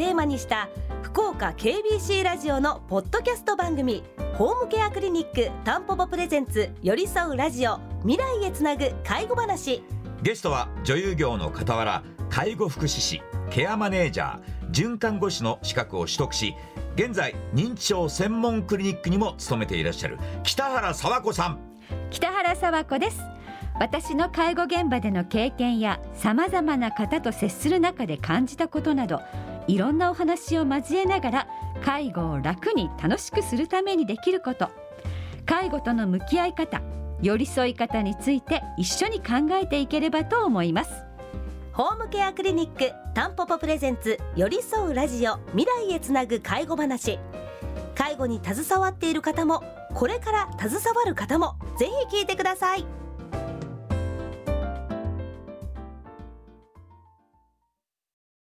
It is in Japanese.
テーマにした福岡 KBC ラジオのポッドキャスト番組ホームケアクリニックタンポポプレゼンツ寄り添うラジオ未来へつなぐ介護話。ゲストは女優業の傍ら介護福祉士ケアマネージャー准看護師の資格を取得し現在認知症専門クリニックにも勤めていらっしゃる北原沢子さん。北原沢子です。私の介護現場での経験やさまざまな方と接する中で感じたことなどいろんなお話を交えながら介護を楽に楽しくするためにできること。介護との向き合い方寄り添い方について一緒に考えていければと思います。ホームケアクリニックタンポポプレゼンツ寄り添うラジオ未来へつなぐ介護話。介護に携わっている方もこれから携わる方もぜひ聞いてください。